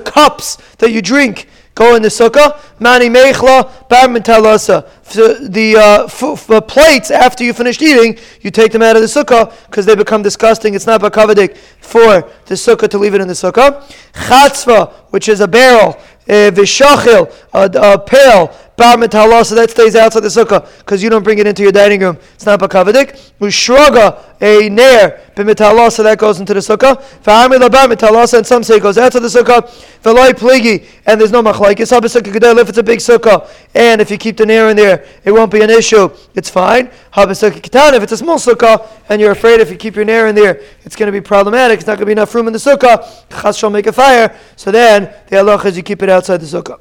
cups that you drink go in the sukkah. Mani Mechla Bar. The uh, f- f- plates after you finished eating, you take them out of the sukkah because they become disgusting. It's not bakavadik for the sukkah to leave it in the sukkah. Chatzva, which is a barrel, uh, Eh, vishachil, a, a pail, bar so that stays outside the sukkah because you don't bring it into your dining room. It's not bakavadik. Ushraga, a nair, so that goes into the sukkah. V'ami labar mitalasa, and some say it goes outside the sukkah. V'loi pligi, and there's no machlaikis. If it's a big sukkah, and if you keep the nair in there, it won't be an issue. It's fine. If it's a small sukkah, and you're afraid if you keep your nair in there, it's going to be problematic. It's not going to be enough room in the sukkah. Chas shall make a fire. So then, the halach is you keep it outside the sukkah.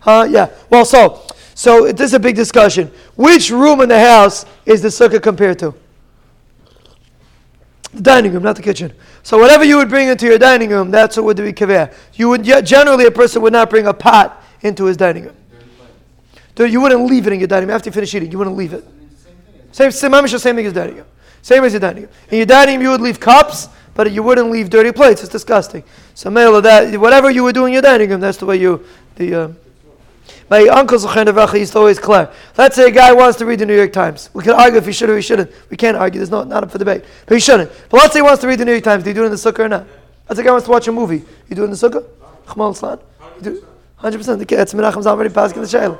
Huh? Yeah. Well, so so this is a big discussion. Which room in the house is the sukkah compared to? The dining room, not the kitchen. So whatever you would bring into your dining room, that's what would be kaver. You would generally a person would not bring a pot into his dining room. You wouldn't leave it in your dining room after you finish eating. You wouldn't leave it. Same, same, same thing as dining room. Same as your dining room. In your dining room, you would leave cups, but you wouldn't leave dirty plates. It's disgusting. So, male that whatever you would do in your dining room, that's the way you the. Uh, my uncle Zochan used to always clear. Let's say a guy wants to read the New York Times. We can argue if he should or he shouldn't. We can't argue. There's no, not up for debate. But he shouldn't. But let's say he wants to read the New York Times. Do you do it in the sukkah or not? Let's say a guy wants to watch a movie. You do it in the sukkah? Chmal Slan? 100%. That's Menachem already passing the shayla.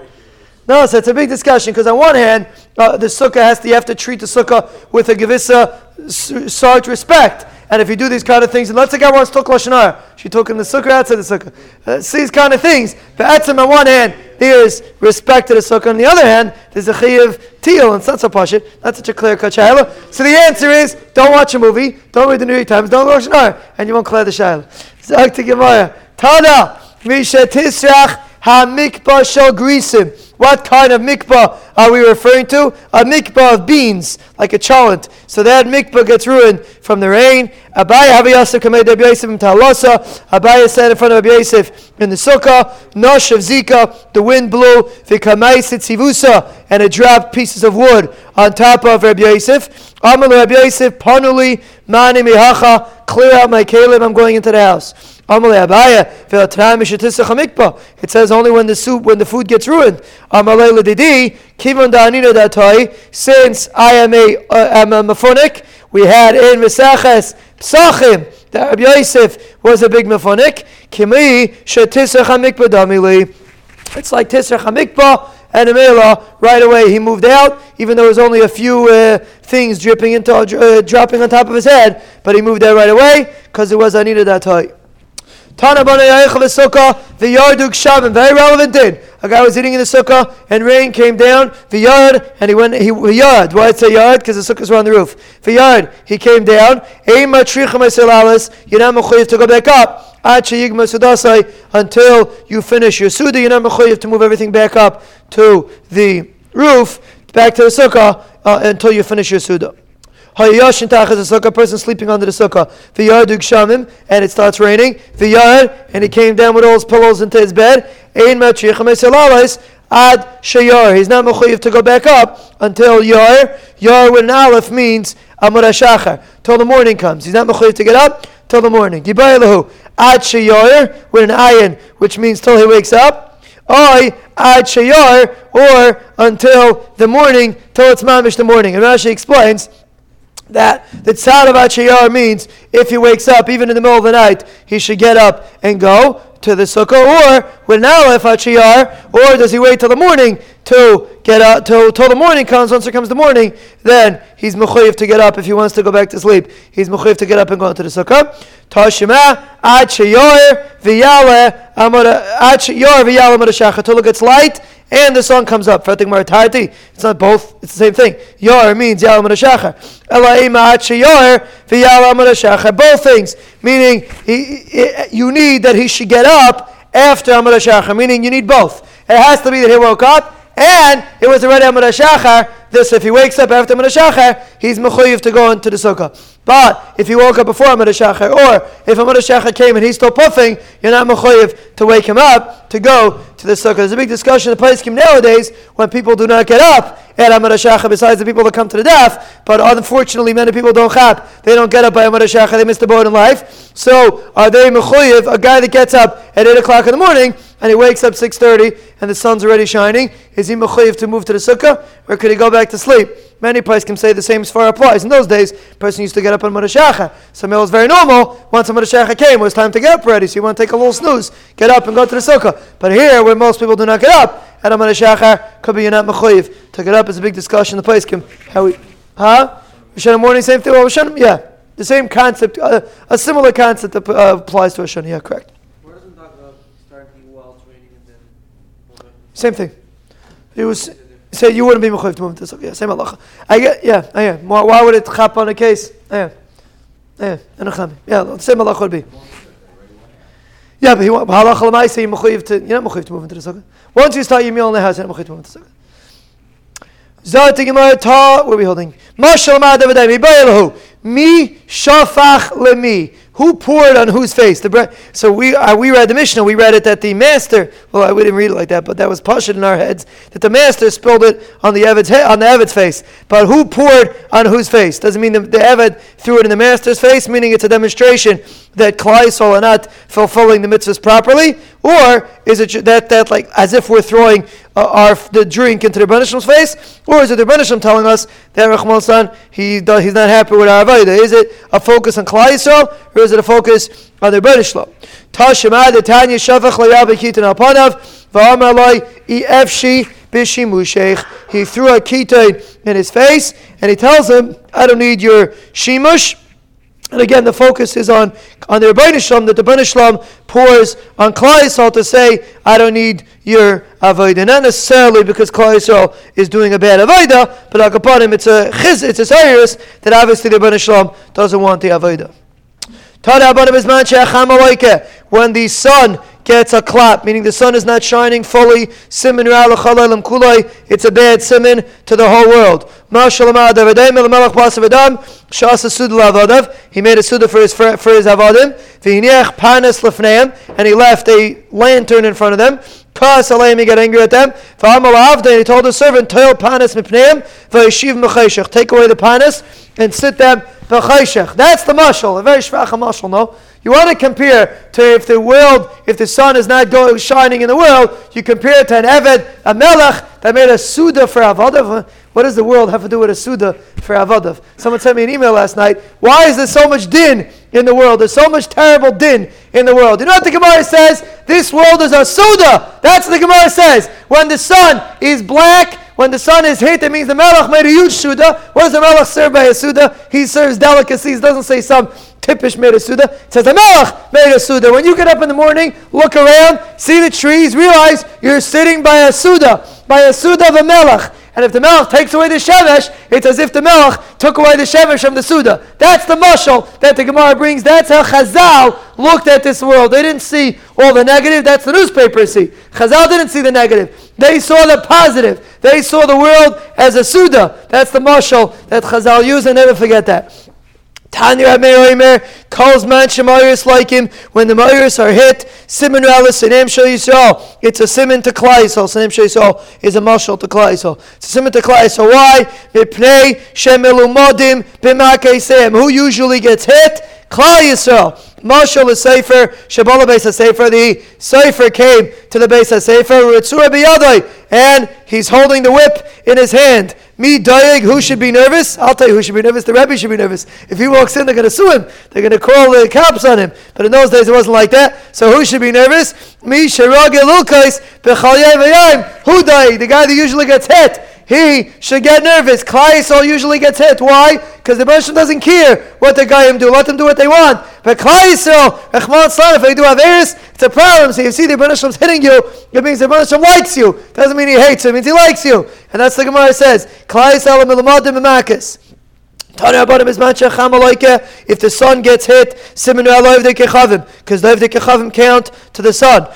No, so it's a big discussion because on one hand, uh, the sukkah has to, you have to treat the sukkah with a gevissa sort respect. And if you do these kind of things, and let's say God wants to talk Lashon she took in the sukkah, outside the sukkah. Uh, these kind of things. But etzim on one hand, there is respect to the sukkah. On the other hand, there's a chiyav teal, and it's not so pashit. Not such a clear cut shayla. So the answer is, don't watch a movie, don't read the New York Times, don't go Lashon and you won't clear the shayla. Zak to Gemara. Tada, misha tisrach ha-mikba shel grisim. What kind of mikvah are we referring to? A mikvah of beans, like a cholent. So that mikvah gets ruined from the rain. Abaya Haviyasif Kamed Yosef in Talasa. Abaya said in front of Yosef in the sukkah, Nosh of Zika, the wind blew, Vikamai Sitzivusa, and it dropped pieces of wood on top of Rabbi Yosef. Amal Rabbi Yosef, Panuli, Mani Mihacha, clear out my Caleb, I'm going into the house. It says only when the soup, when the food gets ruined. Since I am a, uh, am a mafonik, we had in Mesaches Psachim that Rabbi Yosef was a big damili. It's like tisach hamikpa and Amela, right away he moved out, even though there was only a few uh, things dripping into, uh, dropping on top of his head, but he moved out right away because it was Anita that time. Tana sukkah, the yarduk shabim. Very relevant din. A guy was eating in the sukkah and rain came down. The yard and he went. He, the yard. Why it's a yard? Because the sukkahs were on the roof. The yard. He came down. Ein matrichim eselalis. You're not mechuyev to go back up. Until you finish your suda, you're not mechuyev to move everything back up to the roof, back to the sukkah uh, until you finish your suda. Hayashin tachas a sukkah, person sleeping under the sukkah. V'yardug shamim, and it starts raining. V'yard, and he came down with all his pillows into his bed. Ein matricham ad shayar. He's not mechuyev to go back up until yar. Yar with an aleph means amud shachar. Till the morning comes. He's not mechuyev to get up till the morning. Gibayalahu ad shayar with an ayin, which means till he wakes up. I ad shayar, or until the morning, till it's mamish the morning. And Rashi explains that the tzad of Achayar means if he wakes up, even in the middle of the night, he should get up and go to the sukkah, or with an aleph Achayar, or does he wait till the morning to get up, till, till the morning comes, once it comes the morning, then he's mechuyev to get up if he wants to go back to sleep. He's mechuyev to get up and go into the sukkah. Tashima Achayar v'yale Achayar v'yale till it gets light and the sun comes up. It's not both, it's the same thing. Yar means Yalam Shachar. Both things, meaning you need that he should get up after Amar Shachar, meaning you need both. It has to be that he woke up and it was already Amar Shachar. This, if he wakes up after Amar Shachar, he's mechuyev to go into the sukkah. But if he woke up before Amar Shachar, or if Amar Shachar came and he's still puffing, you're not mechuyev to wake him up to go to the sukkah. There's a big discussion in the place nowadays when people do not get up at Amar Hashacha besides the people that come to the death. But unfortunately, many people don't chap. They don't get up by Amar Hashacha. They miss the boat in life. So are they mechuyev? A guy that gets up at eight o'clock in the morning and he wakes up six thirty and the sun's already shining. Is he mechuyev to move to the sukkah or could he go back to sleep? Many places can say the same as far applies. In those days, a person used to get up on Marashacha. So it was very normal. Once a Marashacha came, it was time to get up already. So you want to take a little snooze, get up and go to the sukkah. But here, where most people do not get up, at a Marashacha, could be you're not mechuyev. To get up is a big discussion. The place can, how we, huh? Rishon morning, same thing. Well, Rishon, yeah. The same concept, uh, a similar concept uh, applies to Rishon. Yeah, correct. Where doesn't talk about starting while it's raining and then. Same thing. It was say you wouldn't be mechayiv to move sukkah. Yeah, same halacha. I get yeah, oh I am. Why, why would it chap on a case? I am. I am. Yeah, the same halacha would be. Yeah, but he halacha l'maisa you mechayiv to you're not mechayiv to move into the sukkah. Once you start your meal in the house, you're not mechayiv to move into the sukkah. Zot Gemara Ta, where are we holding? Mashal Ma Davidai, Mi Bayelahu, Mi Shafach Lemi. Who poured on whose face? The bread. So we uh, we read the Mishnah. We read it that the master. Well, we didn't read it like that, but that was pashut in our heads that the master spilled it on the Eved's head, on the Eved's face. But who poured on whose face? Doesn't mean the, the Eved threw it in the master's face, meaning it's a demonstration that Klaisol are not fulfilling the mitzvahs properly, or is it that that like as if we're throwing uh, our the drink into the Rebbeinu face, or is it the Rebbeinu telling us that Rachman son he does, he's not happy with our avodah? Is it a focus on Klaisol, or is it a focus on the Rebbeinu? Tashema the Tanya Shavach Layav Apanav Va'amar Loi Efshi. He threw a kitain in his face, and he tells him, "I don't need your shimush." And again, the focus is on, on the Rebbeinu Shalom, that the Rebbeinu Shalom pours on Klai to say, I don't need your Avodah. Not necessarily because Klai is doing a bad Avodah, but Akapanim, it's a chiz, it's a serious that obviously the Rebbeinu Shalom doesn't want the Avodah. When the sun gets a clap, meaning the sun is not shining fully. Simin kulay. It's a bad simin to the whole world. He made a suda for his for, for his avodim. and he left a lantern in front of them. Kas alayim, he got angry at them. And he told the servant, Take away the panas and sit them That's the mashal, a very shvach mashal, no? You want to compare to if the world, if the sun is not going shining in the world, you compare it to an Eved, a Melech that made a Suda for Avadav. What does the world have to do with a Suda for Avadav? Someone sent me an email last night. Why is there so much din in the world? There's so much terrible din in the world. You know what the Gemara says? This world is a Suda. That's what the Gemara says. When the sun is black, when the sun is hit, it means the Melech made a huge Suda. What does the Melech serve by a Suda? He serves delicacies. doesn't say some Tippish made a Suda. It says the Melech made a Suda. When you get up in the morning, look around, see the trees, realize you're sitting by a Suda, by a Suda of a Melech. And if the Melech takes away the Shemesh, it's as if the Melech took away the Shemesh from the Suda. That's the mushal that the Gemara brings. That's how Chazal looked at this world. They didn't see all the negative. That's the newspapers see. Chazal didn't see the negative. They saw the positive. They saw the world as a Suda. That's the mushal that Chazal used, and never forget that. Tanya Omer calls man Shemaris like him when the Ma'iris are hit. Simon Ralis and Em Yisrael. It's a simon to Klaisol. Simon Yisrael is a marshal to Klaisol. It's a simon to Klaisol. Why? Mipnei Shemelu Modim B'Makei Who usually gets hit? Klal Yisrael. Marshal is Sefer, Shabbalah Beis Sefer. The Sefer came to the Beis Sefer, Ritzura Biyadai, and he's holding the whip in his hand. Me Dayeg, who should be nervous? I'll tell you who should be nervous. The Rebbe should be nervous. If he walks in, they're going to sue him. They're going to call the cops on him. But in those days, it wasn't like that. So who should be nervous? Me Sharage Lukais, Who Dayeg, the guy that usually gets hit he should get nervous. Klai usually gets hit. Why? Because the person doesn't care what the guy him do. Let them do what they want. But Klai Yisrael, if they do have ears, it's a problem. So you see the Rebbeinu hitting you, it means the Rebbeinu likes you. Doesn't mean he hates you. It means he likes you. And that's the Gemara says. Klai Yisrael if the sun gets hit, because the kechavim count to the sun.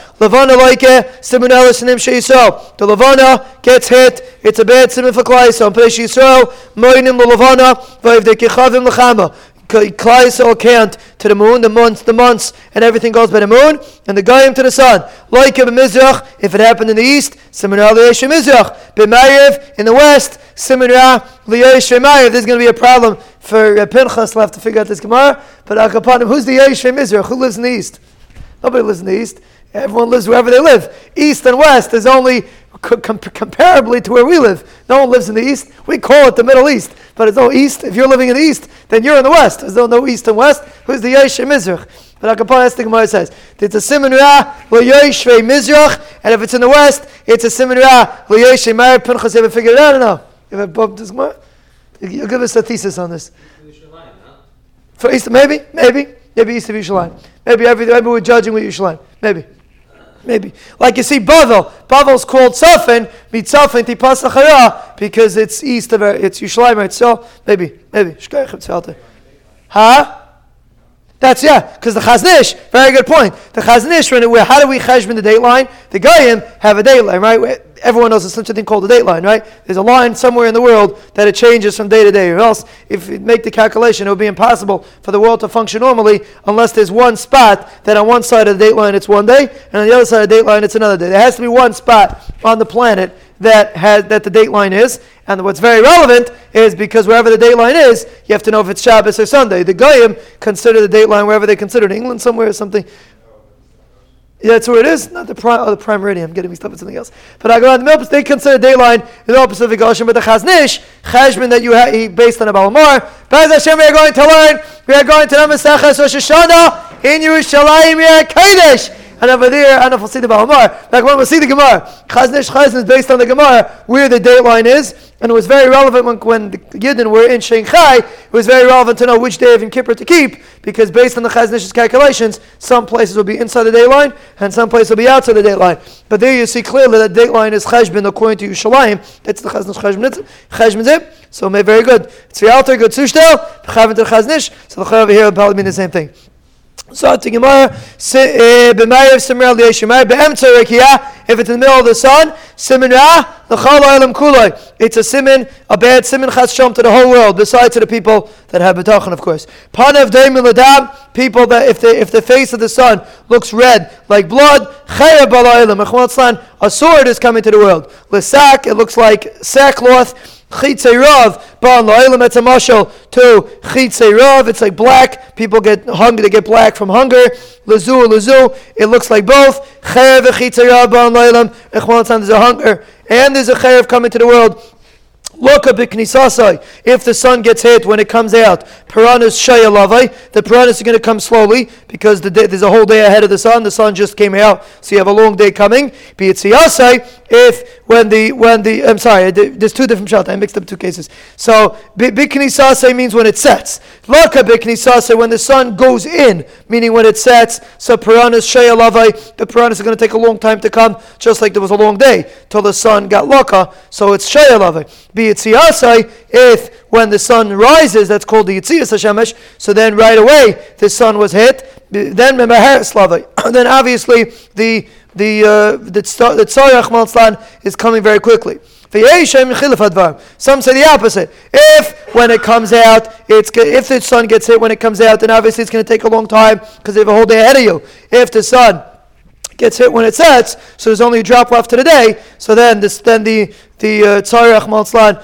The levana gets hit, it's a bad simon for klai. So, Pei sheisrael, moinim levana, the kechavim lechama. Klai count to the moon, the months, the months, and everything goes by the moon, and the Goyim to the sun. Like Mizrach, if it happened in the east, Simonra Liyesh Mizrach. B'Mayev, in the west, Simonra Liyesh Mayev. There's going to be a problem for uh, Pinchas, we'll have to figure out this Gemara. But Akapanim, who's the Yesh Mizrach? Who lives in the east? Nobody lives in the east. Everyone lives wherever they live. East and west is only com- comparably to where we live. No one lives in the east. We call it the Middle East, but it's no east. If you're living in the east, then you're in the west. There's no, no east and west. Who's the Yesh Mizrach? But Akapon the Gemara says it's a siman ra l'yoshvei mizrach, and if it's in the west, it's a siman ra l'yoshvei Meir Pinchas. You ever figured it out or no? You ever bumped this Gemara? You'll give us a thesis on this. For East, maybe, maybe, maybe East of Yerushalayim. Maybe every, maybe we're judging with Yerushalayim. Maybe. Maybe. Like you see, Bavel. Bavel's called Safin, Mitzafin Tipasachara, because it's east of it, it's Yerushalayim right? So, maybe, maybe. Huh? That's yeah, because the Chaznish, very good point. The Chaznish, when we how do we cheshbon the date line? The Goyim have a date line, right? Everyone knows there's such a thing called a date line, right? There's a line somewhere in the world that it changes from day to day, or else if you make the calculation, it would be impossible for the world to function normally unless there's one spot that on one side of the date line it's one day, and on the other side of the date line it's another day. There has to be one spot on the planet that has that the date line is. And what's very relevant is because wherever the date line is, you have to know if it's Shabbos or Sunday. The Goyim consider the date line wherever they consider it, England somewhere or something. Yeah, that's where it is. Not the prime, oh, the prime meridian. I'm getting mixed up with something else. But I go on the Milpas, they consider dayline in the Pacific Ocean. But the Chaznish, Cheshbon that you have, based on a Balamar. Bez Hashem, we are going to learn. We are going to learn Rosh Hashanah in Yerushalayim, Kodesh. And over there, I don't know if we'll see the Bahamar. Like when we'll see the Gemara, Chaznish Chazn is based on the Gemara where the date line is. And it was very relevant when, when the Yidden were in Shanghai, it was very relevant to know which day of Yom Kippur to keep, because based on the Chaznish's calculations, some places will be inside the date line, and some places will be outside the date line. But there you see clearly that date line is Cheshbon according to Yerushalayim. That's the Chaznish Cheshbon. Cheshbon So very good. It's the altar, good Sushtel, Chavin to Chaznish. So the Chav over here will probably mean the same thing. So to Gemara, eh, b'mayev simra liyeshimar be'emtza rekiya. If it's in the middle of the sun, simin ra l'chal olam kuloi. It's a simin, a bad simin chas shom to the whole world, besides to the people that have betachan, of course. Panav deimil ladab. People that if the if the face of the sun looks red like blood, chayah bala A sword is coming to the world. Lesak. It looks like sackcloth. Chitzei Rav, Ban La'ilam It's a mashal to Chitzei Rav. It's like black. People get hungry, they get black from hunger. Lazu, Lazu. It looks like both. Chayav Chitzei Rav, Ban La'ilam. There's a hunger and there's a chayav coming to the world. Look biknisasai. If the sun gets hit when it comes out, piranhas shayalavai. The piranhas are going to come slowly because the day, there's a whole day ahead of the sun. The sun just came out, so you have a long day coming. If when the when the I'm sorry, there's two different shots. I mixed up two cases. So biknisasai means when it sets. Laka biknisasai when the sun goes in, meaning when it sets. So piranhas shayalavai. The piranhas are going to take a long time to come, just like there was a long day till the sun got laka. So it's shayalavai. Be Yitziyasai, if when the sun rises, that's called the Yitziyas Hashemesh, so then right away the sun was hit, then then obviously the the uh, the Tzarech is coming very quickly. Some say the opposite. If when it comes out, it's if the sun gets hit when it comes out, then obviously it's going to take a long time because they have a whole day ahead of you. If the sun gets hit when it sets, so there's only a drop left to the day. So then this then the the uh, Tzarech Maltzlan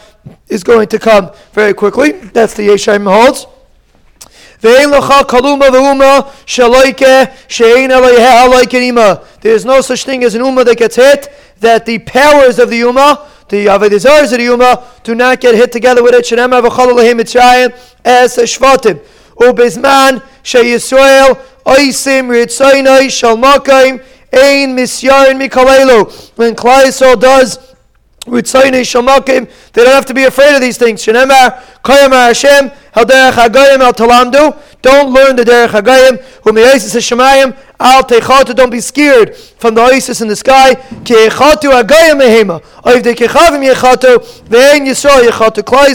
is going to come very quickly. That's the Yeshaim holds. There's no such thing as an ummah that gets hit, that the powers of the ummah, the avedizars of the ummah, do not get hit together with it. As shvatim. Ubizman, she Yisrael, oisim, ritzainai, shalmakayim, ein misyarin mikalelu. When Klai does they don't have to be afraid of these things. Don't learn the derech hagayim. Umiyasis hashemayim al techatu. Don't be scared from the ISIS in the sky. Ki echatu hagayim mehema. Oiv de kechavim yechatu. Ve'en yisrael yechatu. Klai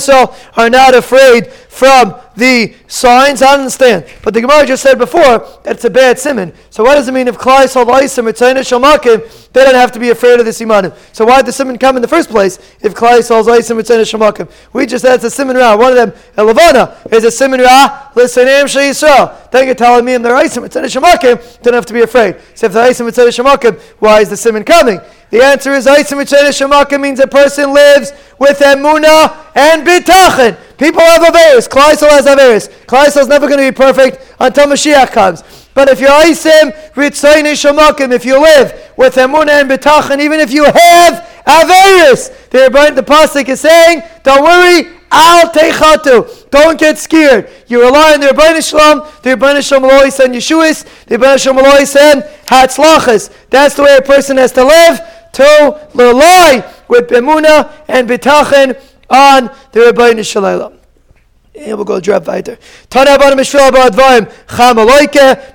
are not afraid from the signs, I understand. But the Gemara just said before that it's a bad simon. So what does it mean if Klai Salaisim Shamakim, they don't have to be afraid of the simanim? So why did the simon come in the first place if Klai Salaisim Shamakim? We just said it's a simon ra. One of them, Elavana, is a simon ra, Lisanim Yisrael. Then you're telling me in the Isim Shamakim, don't have to be afraid. So if the Isim Shamakim, why is the simon coming? The answer is Isim Shamakim means a person lives with emuna and bitachon. People have Averis. Kleisel has Averis. Kleisel is never going to be perfect until Mashiach comes. But if you're Isim, Ritzaini if you live with Emunah and B'tachon, even if you have Averis, the, the Pasuk is saying, don't worry, Al Techatu. Don't get scared. You rely on the Rebbeinu Shalom, the Rebbeinu Shalom will always send Yeshuas, the Rebbeinu Shalom will always send Hatzlachas. That's the way a person has to live, to rely with Bemuna and B'tachon on the Rebbeinu Shalom. And we'll go drop weiter.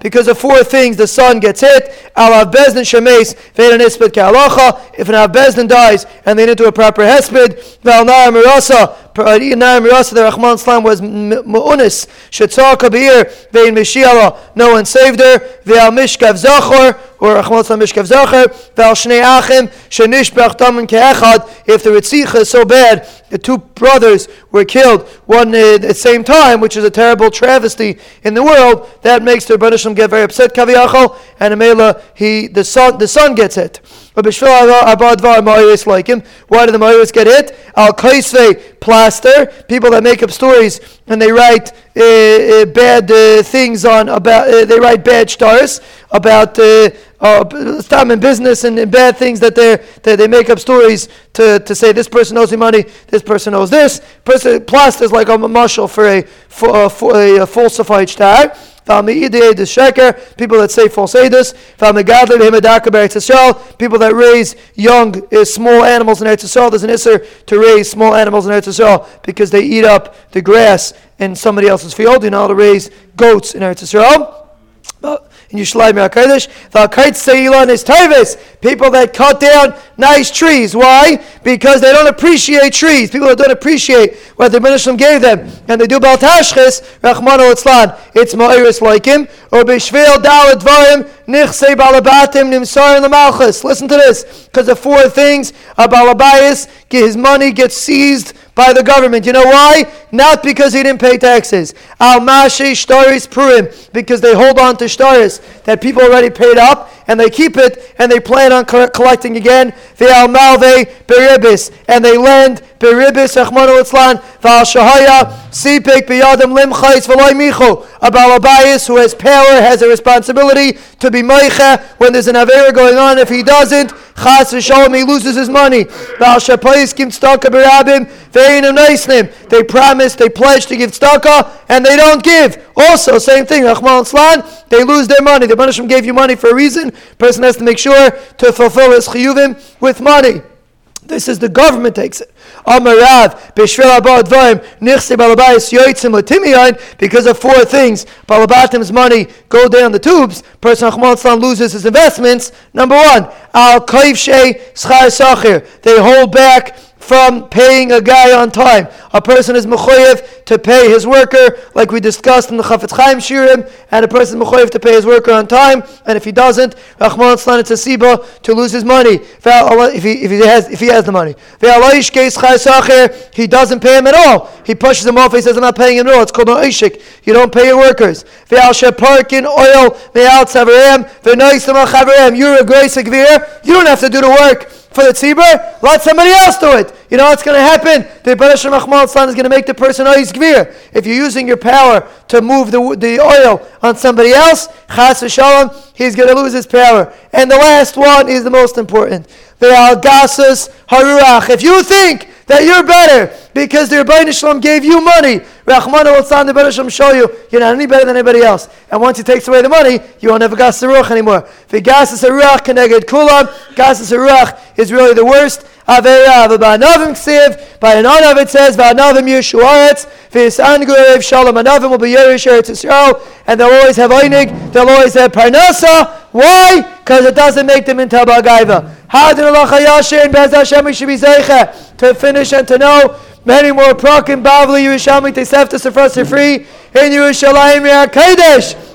Because of four things, the son gets hit. Alav bezdin shemes v'ein ispid ke'alacha. If an bezdin dies and they need to a proper hesped, v'al na'ar mirasa. Na'ar mirasa, the Rahman Islam was mu'unis. Shetzar kabir v'ein mishiala. No one saved her. V'al mishkav zachor or Achmos Mishkav Zacher, Val Shnei Achim, Shenishbach Taman Ke'echad, if the Ritzicha is so bad, the two brothers were killed one uh, at the same time, which is a terrible travesty in the world, that makes the Rebbeinu get very upset, Kaviyachal, and Amela, he, the son, the son gets it. But like him. Why do the Ma'iris get hit? Al Kaisve plaster, people that make up stories and they write uh, uh, bad uh, things on about, uh, they write bad stars about uh, uh, time in business and, and, bad things that they they make up stories to, to say this person owes me money, this person owes this. Person plaster is like a marshal for a for, for a, a falsified star people that say false edus, people that raise young, uh, small animals in Eretz Yisrael. There's an isser to raise small animals in Eretz Yisrael because they eat up the grass in somebody else's field. You know how to raise goats in Eretz Yisrael. But in Yerushalayim HaKadosh. V'akait se'ilan is tavis. People that cut down nice trees. Why? Because they don't appreciate trees. People that don't appreciate what the Minister gave them. And they do Bal Tashchis, Rachmano Itzlan. It's Ma'iris like him. Or Bishvil Dalet Dvarim, Nichse Balabatim, Nimsar and the Malchus. Listen to this. Because the four things, a Balabayas, his money gets seized by the government. You know why? Not because he didn't pay taxes. Al Mashi Shtaris Purim, because they hold on to Shtaris that people already paid up and they keep it and they plan on collecting again. The Al Malve Beribis, and they lend Beribis Echmanu Itzlan, Val Shahaya, Sipik Biyadim Limchais Veloy Micho. A Balabayas who has power has a responsibility to be Meicha when there's an Avera going on. If he doesn't, Chas v'sholem, he loses his money. Ba'al Shapais Kim Staka Berabim, Ve'inam Naisnim. They promise, they pledge to give tzedakah, and they don't give. Also, same thing, Rahman Slan, they lose their money. The Banashim gave you money for a reason. Person has to make sure to fulfill his chiyuvim with money. This is the government takes it. Because of four things. Balabatim's money go down the tubes. Person Achmal loses his investments. Number one, Al Sachir. They hold back from paying a guy on time. A person is mechoyev to pay his worker, like we discussed in the Chafetz Chaim Shirim, and a person is mechoyev to pay his worker on time, and if he doesn't, Rahman Slan it's a siba to lose his money if he, if he has if he has the money. He doesn't pay him at all. He pushes him off. He says, "I'm not paying him at all." It's called an ishik. You don't pay your workers. You're a great grace You don't have to do the work for the tzibur, let somebody else do it. You know what's going to happen? The Baruch Mahmal is going to make the person ois gvir. If you're using your power to move the, the oil on somebody else, chas v'shalom, he's going to lose his power. And the last one is the most important. The algasas haruach. If you think that you're better because the Rebbeinu Shalom gave you money. Rachmana will the Rebbeinu Shalom show you you're not any better than anybody else. And once he takes away the money, you won't have a gas ruach anymore. The gas is a ruach connected kulam. Gas is a ruach is really the worst. Avera v'ba'anavim ksiv. By an of it says v'anavim yeshuaretz. V'yisangurev shalom anavim will be yerish eretz Yisrael. And they'll always have einig. They'll always have parnasa. Why? Because it doesn't make them into a bagaiva. Zeicha to finish and to know many more prakim, Bavli, Yerushalmi, Tesefta, Sefras, free in Yerushalayim, Kodesh.